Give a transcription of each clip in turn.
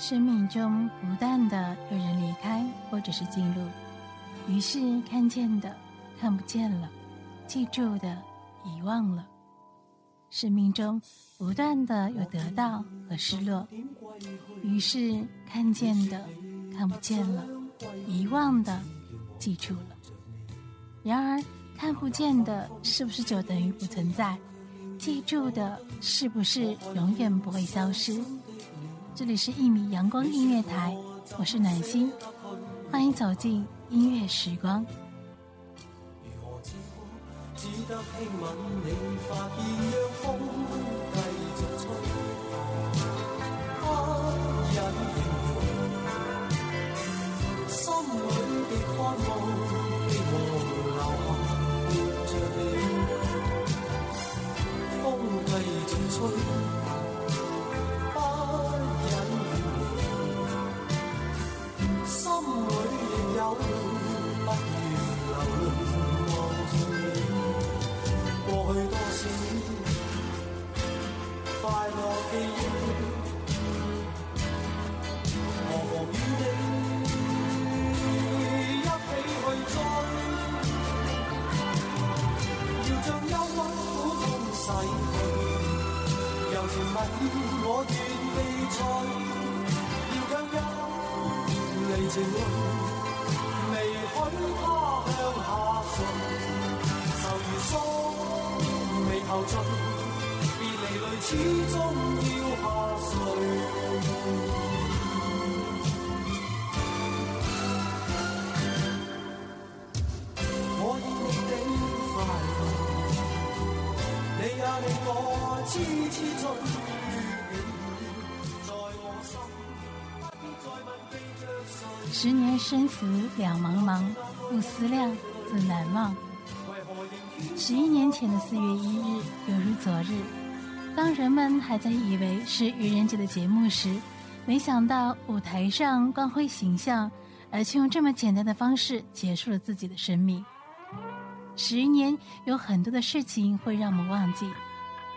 生命中不断的有人离开或者是进入，于是看见的看不见了，记住的遗忘了。生命中不断的有得到和失落，于是看见的看不见了，遗忘的记住了。然而看不见的是不是就等于不存在？记住的是不是永远不会消失？这里是一米阳光音乐台，我是暖心，欢迎走进音乐时光。洗去，柔情吻我愿记取，要强忍离情泪，未许他向下垂。愁如锁，未投尽，别离泪始终要下垂。十年生死两茫茫，不思量，自难忘。十一年前的四月一日，犹如昨日。当人们还在以为是愚人节的节目时，没想到舞台上光辉形象，而却用这么简单的方式结束了自己的生命。十一年有很多的事情会让我们忘记，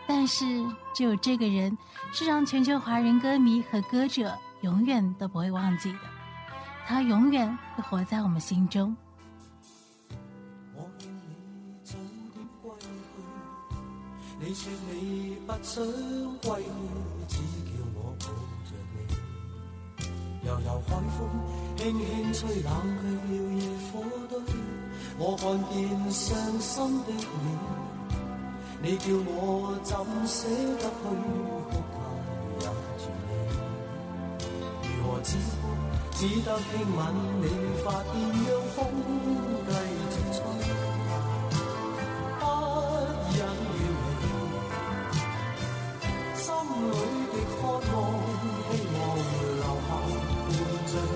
但是只有这个人，是让全球华人歌迷和歌者永远都不会忘记的。他永远会活在我们心中。我愿你早点归去，你说你不想归去，只叫我抱着你。悠悠海风轻轻吹，冷却了野火堆。我看见伤心的你，你叫我怎舍得去哭他也绝美？如何止哭？只得轻吻你发边，让风继续吹，不忍远离。心里的渴望，希望留下伴着你。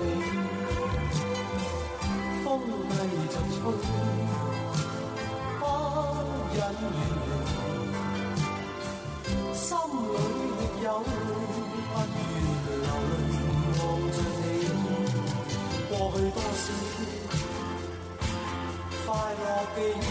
风继续吹，因远离。心里亦有不愿流泪望着你。过去多少快乐记忆，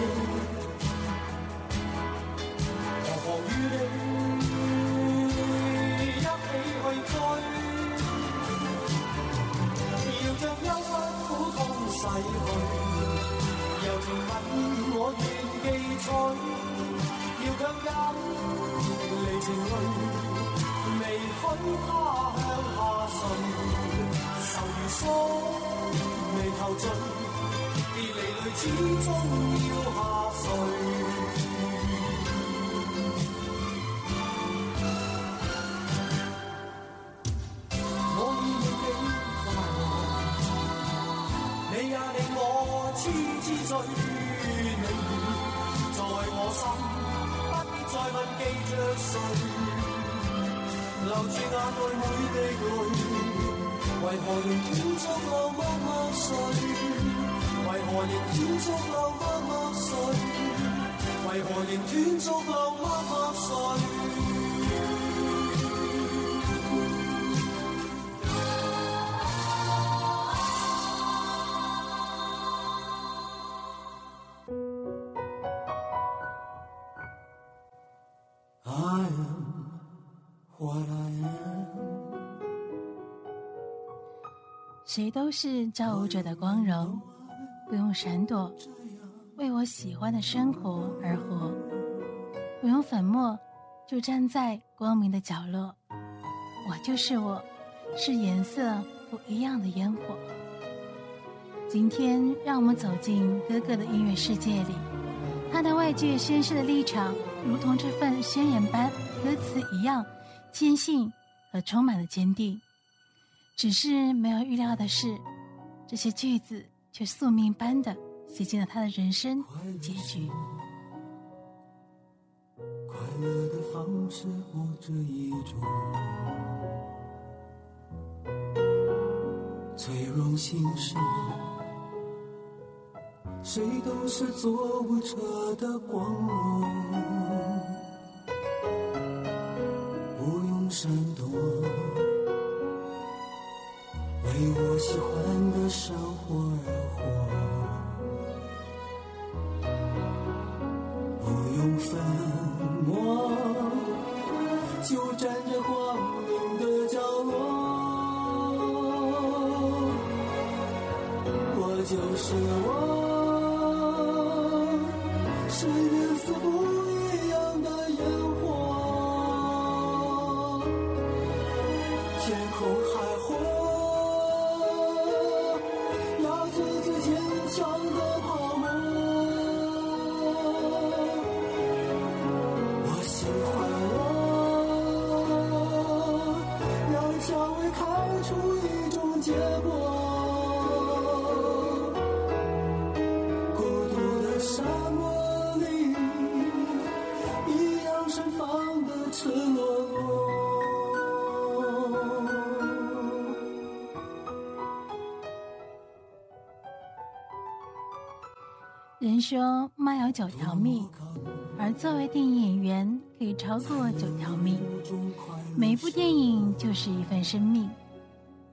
痴痴醉，你在我心，不必再问记着谁，留住眼内每滴泪，为何仍断续流默默睡？为何仍断续流默默睡？为何仍断续流默默睡谁都是造物者的光荣，不用闪躲，为我喜欢的生活而活，不用粉末，就站在光明的角落。我就是我，是颜色不一样的烟火。今天，让我们走进哥哥的音乐世界里，他的外界宣誓的立场，如同这份宣言般，歌词一样坚信和充满了坚定。只是没有预料的是，这些句子却宿命般的写进了他的人生结局。快乐的方式或这一种，脆弱心事，谁都是做不彻的光荣，人说妈有九条命，而作为电影演员，可以超过九条命。每一部电影就是一份生命。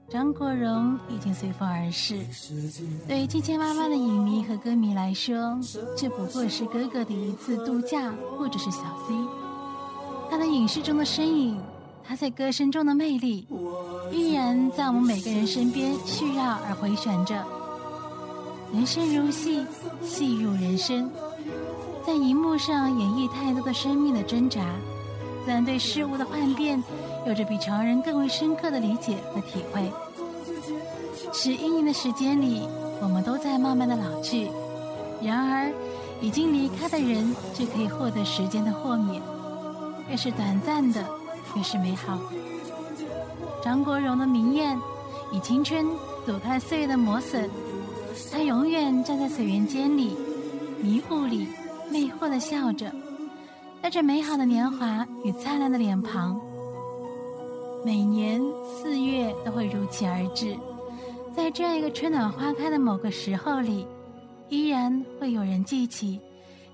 张国荣已经随风而逝，对千千万万的影迷和歌迷来说，这不过是哥哥的一次度假，或者是小 C。他的影视中的身影，他在歌声中的魅力，依然在我们每个人身边絮绕而回旋着。人生如戏，戏如人生，在荧幕上演绎太多的生命的挣扎，自然对事物的幻变有着比常人更为深刻的理解和体会。十一年的时间里，我们都在慢慢的老去，然而已经离开的人却可以获得时间的豁免，越是短暂的，越是美好。张国荣的明艳，以青春躲开岁月的磨损。他永远站在水源间里，迷雾里，魅惑的笑着，带着美好的年华与灿烂的脸庞。每年四月都会如期而至，在这样一个春暖花开的某个时候里，依然会有人记起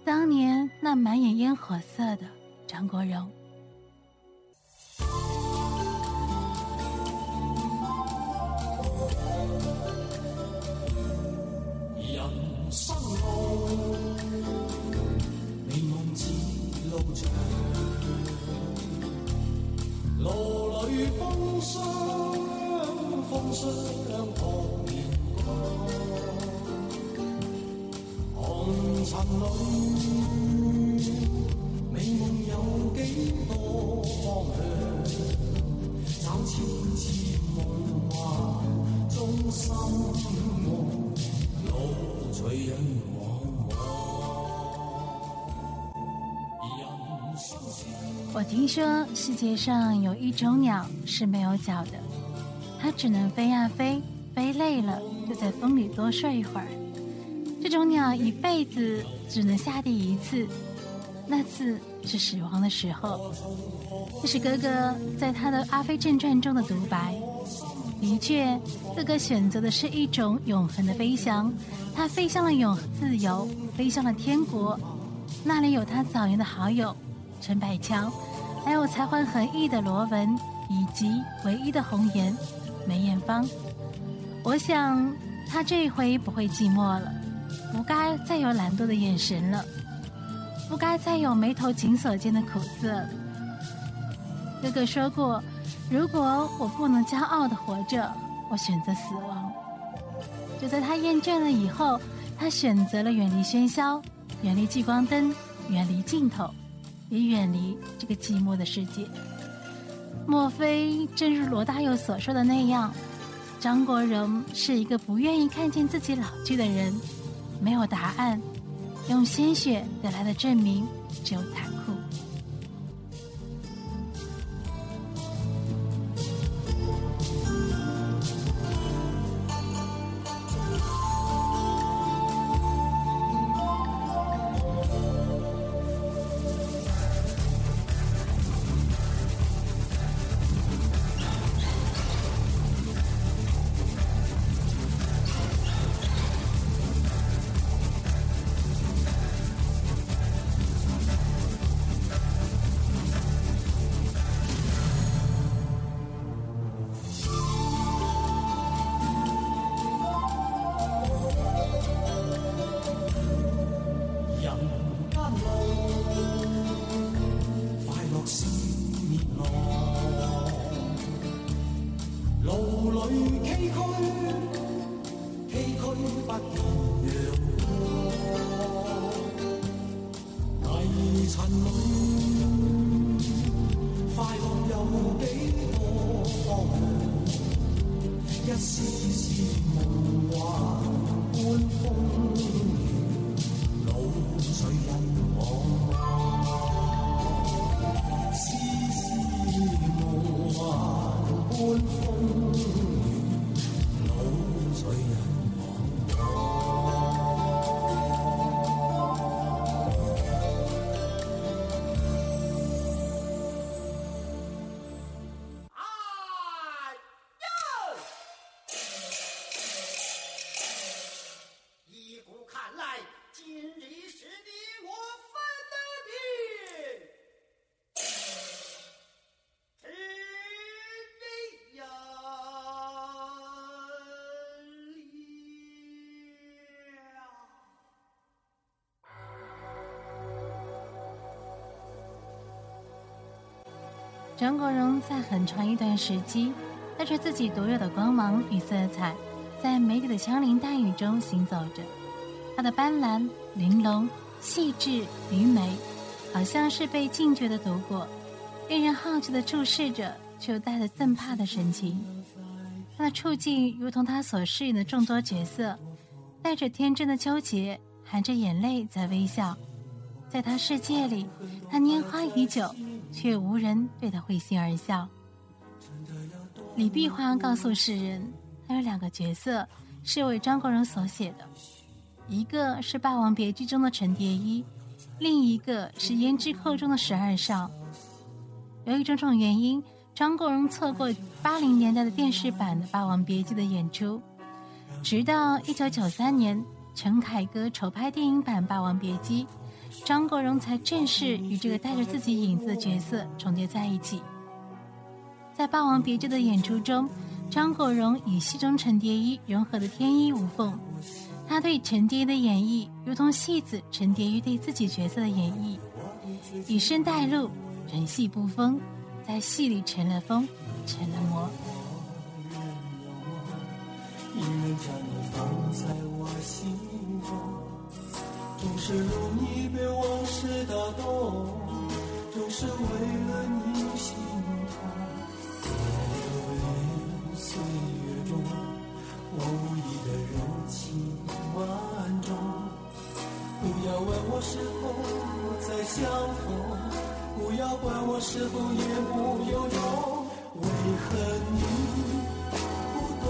当年那满眼烟火色的张国荣。我听说世界上有一种鸟是没有脚的，它只能飞呀飞，飞累了就在风里多睡一会儿。这种鸟一辈子只能下地一次，那次是死亡的时候。这是哥哥在他的《阿飞正传》中的独白。的确，哥哥选择的是一种永恒的飞翔，他飞向了永自由，飞向了天国。那里有他早年的好友陈百强，还有才华横溢的罗文，以及唯一的红颜梅艳芳。我想，他这一回不会寂寞了，不该再有懒惰的眼神了，不该再有眉头紧锁间的苦涩。哥哥说过。如果我不能骄傲的活着，我选择死亡。就在他厌倦了以后，他选择了远离喧嚣，远离聚光灯，远离镜头，也远离这个寂寞的世界。莫非正如罗大佑所说的那样，张国荣是一个不愿意看见自己老去的人？没有答案，用鲜血得来的证明只有残酷。不见阳光，泥尘里快乐有几多？一丝丝梦幻般风。张国荣在很长一段时期，带着自己独有的光芒与色彩，在美丽的枪林弹雨中行走着。他的斑斓、玲珑、细致、愚美，好像是被禁绝的毒果，令人好奇的注视着，却又带着憎怕的神情。他的处境如同他所饰演的众多角色，带着天真的纠结，含着眼泪在微笑。在他世界里，他拈花已久。却无人对他会心而笑。李碧华告诉世人，他有两个角色是为张国荣所写的，一个是《霸王别姬》中的陈蝶衣，另一个是《胭脂扣》中的十二少。由于种种原因，张国荣错过八零年代的电视版的《霸王别姬》的演出，直到一九九三年，陈凯歌筹拍电影版《霸王别姬》。张国荣才正式与这个带着自己影子的角色重叠在一起。在《霸王别姬》的演出中，张国荣与戏中陈蝶衣融合的天衣无缝。他对陈蝶衣的演绎，如同戏子陈蝶衣对自己角色的演绎，以身带路，人戏不疯，在戏里成了疯，成了魔。总是容易被往事打动，总是为了你心痛。流年岁月中，我无意的柔情万种。不要问我是否再相逢，不要管我是否言不由衷。为何你不懂？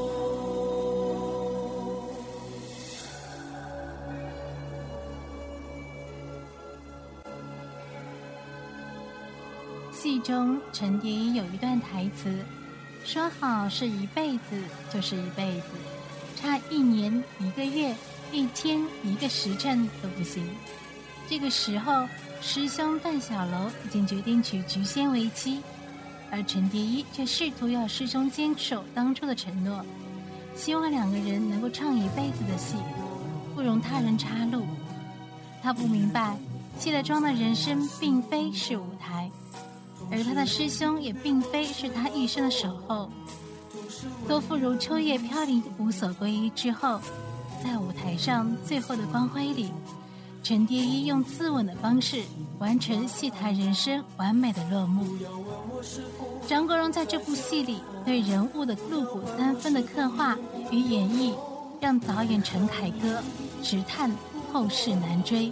戏中陈蝶衣有一段台词，说好是一辈子就是一辈子，差一年、一个月、一天、一个时辰都不行。这个时候，师兄段小楼已经决定娶菊仙为妻，而陈蝶衣却试图要师兄坚守当初的承诺，希望两个人能够唱一辈子的戏，不容他人插入。他不明白，卸了妆的人生并非是舞台。而他的师兄也并非是他一生的守候，多复如秋叶飘零，无所归依之后，在舞台上最后的光辉里，陈蝶衣用自刎的方式完成戏台人生完美的落幕。张国荣在这部戏里对人物的入骨三分的刻画与演绎，让导演陈凯歌直叹后世难追。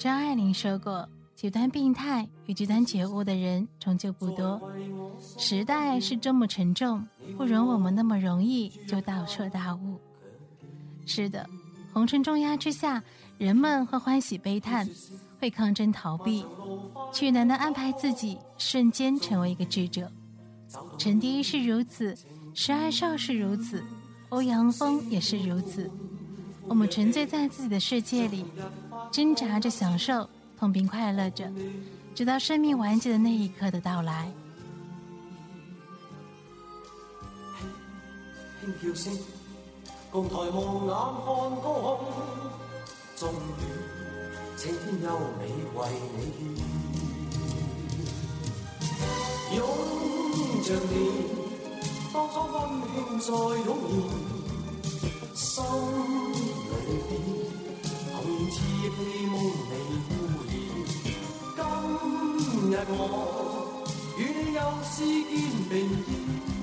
张爱玲说过：“极端病态与极端觉悟的人终究不多。时代是这么沉重，不容我们那么容易就大彻大悟。”是的，红尘重压之下，人们会欢喜悲叹，会抗争逃避，却难得安排自己瞬间成为一个智者。陈蝶衣是如此，石爱少是如此，欧阳锋也是如此。我们沉醉在自己的世界里。挣扎着享受，痛并快乐着，直到生命完结的那一刻的到来。轻叫声，共抬望眼看高空，终于青天优美为你献。拥着你，当初温馨再涌现，心。颜似戏梦未污染。今日我与你又是肩并肩，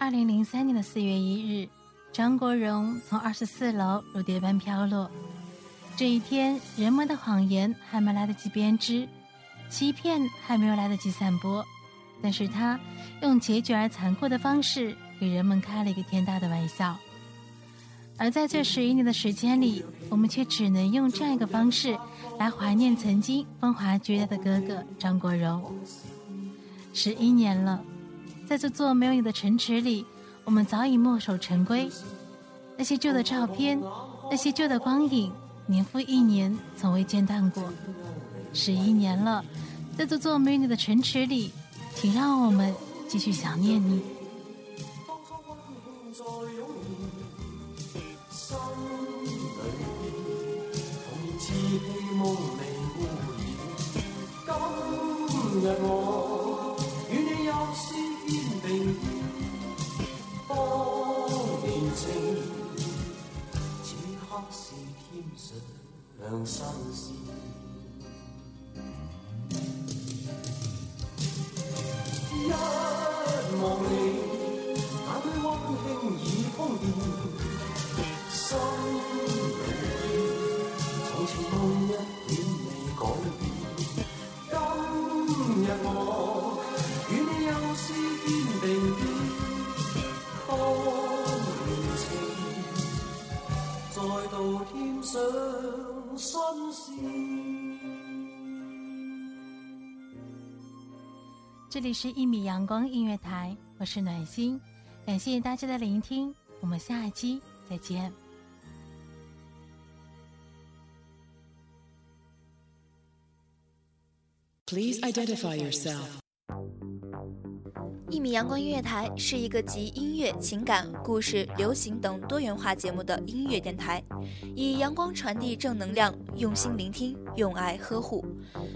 二零零三年的四月一日。张国荣从二十四楼如蝶般飘落。这一天，人们的谎言还没来得及编织，欺骗还没有来得及散播，但是他用结局而残酷的方式给人们开了一个天大的玩笑。而在这十一年的时间里，我们却只能用这样一个方式来怀念曾经风华绝代的哥哥张国荣。十一年了，在这座没有你的城池里，我们早已墨守成规。那些旧的照片，那些旧的光影，年复一年，从未间断过。十一年了，在这座没有你的城池里，请让我们继续想念你。今日我是天上两心事这里是《一米阳光音乐台》，我是暖心，感谢大家的聆听，我们下一期再见。Please identify yourself. 一米阳光音乐台是一个集音乐、情感、故事、流行等多元化节目的音乐电台，以阳光传递正能量，用心聆听，用爱呵护。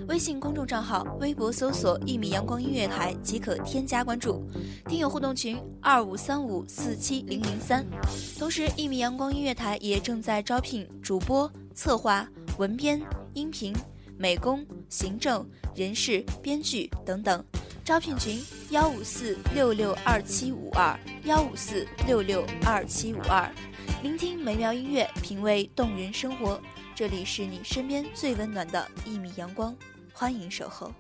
微信公众账号、微博搜索“一米阳光音乐台”即可添加关注。听友互动群：二五三五四七零零三。同时，一米阳光音乐台也正在招聘主播、策划、文编、音频、美工、行政、人事、编剧等等。招聘群：幺五四六六二七五二幺五四六六二七五二。聆听美妙音乐，品味动人生活。这里是你身边最温暖的一米阳光，欢迎守候。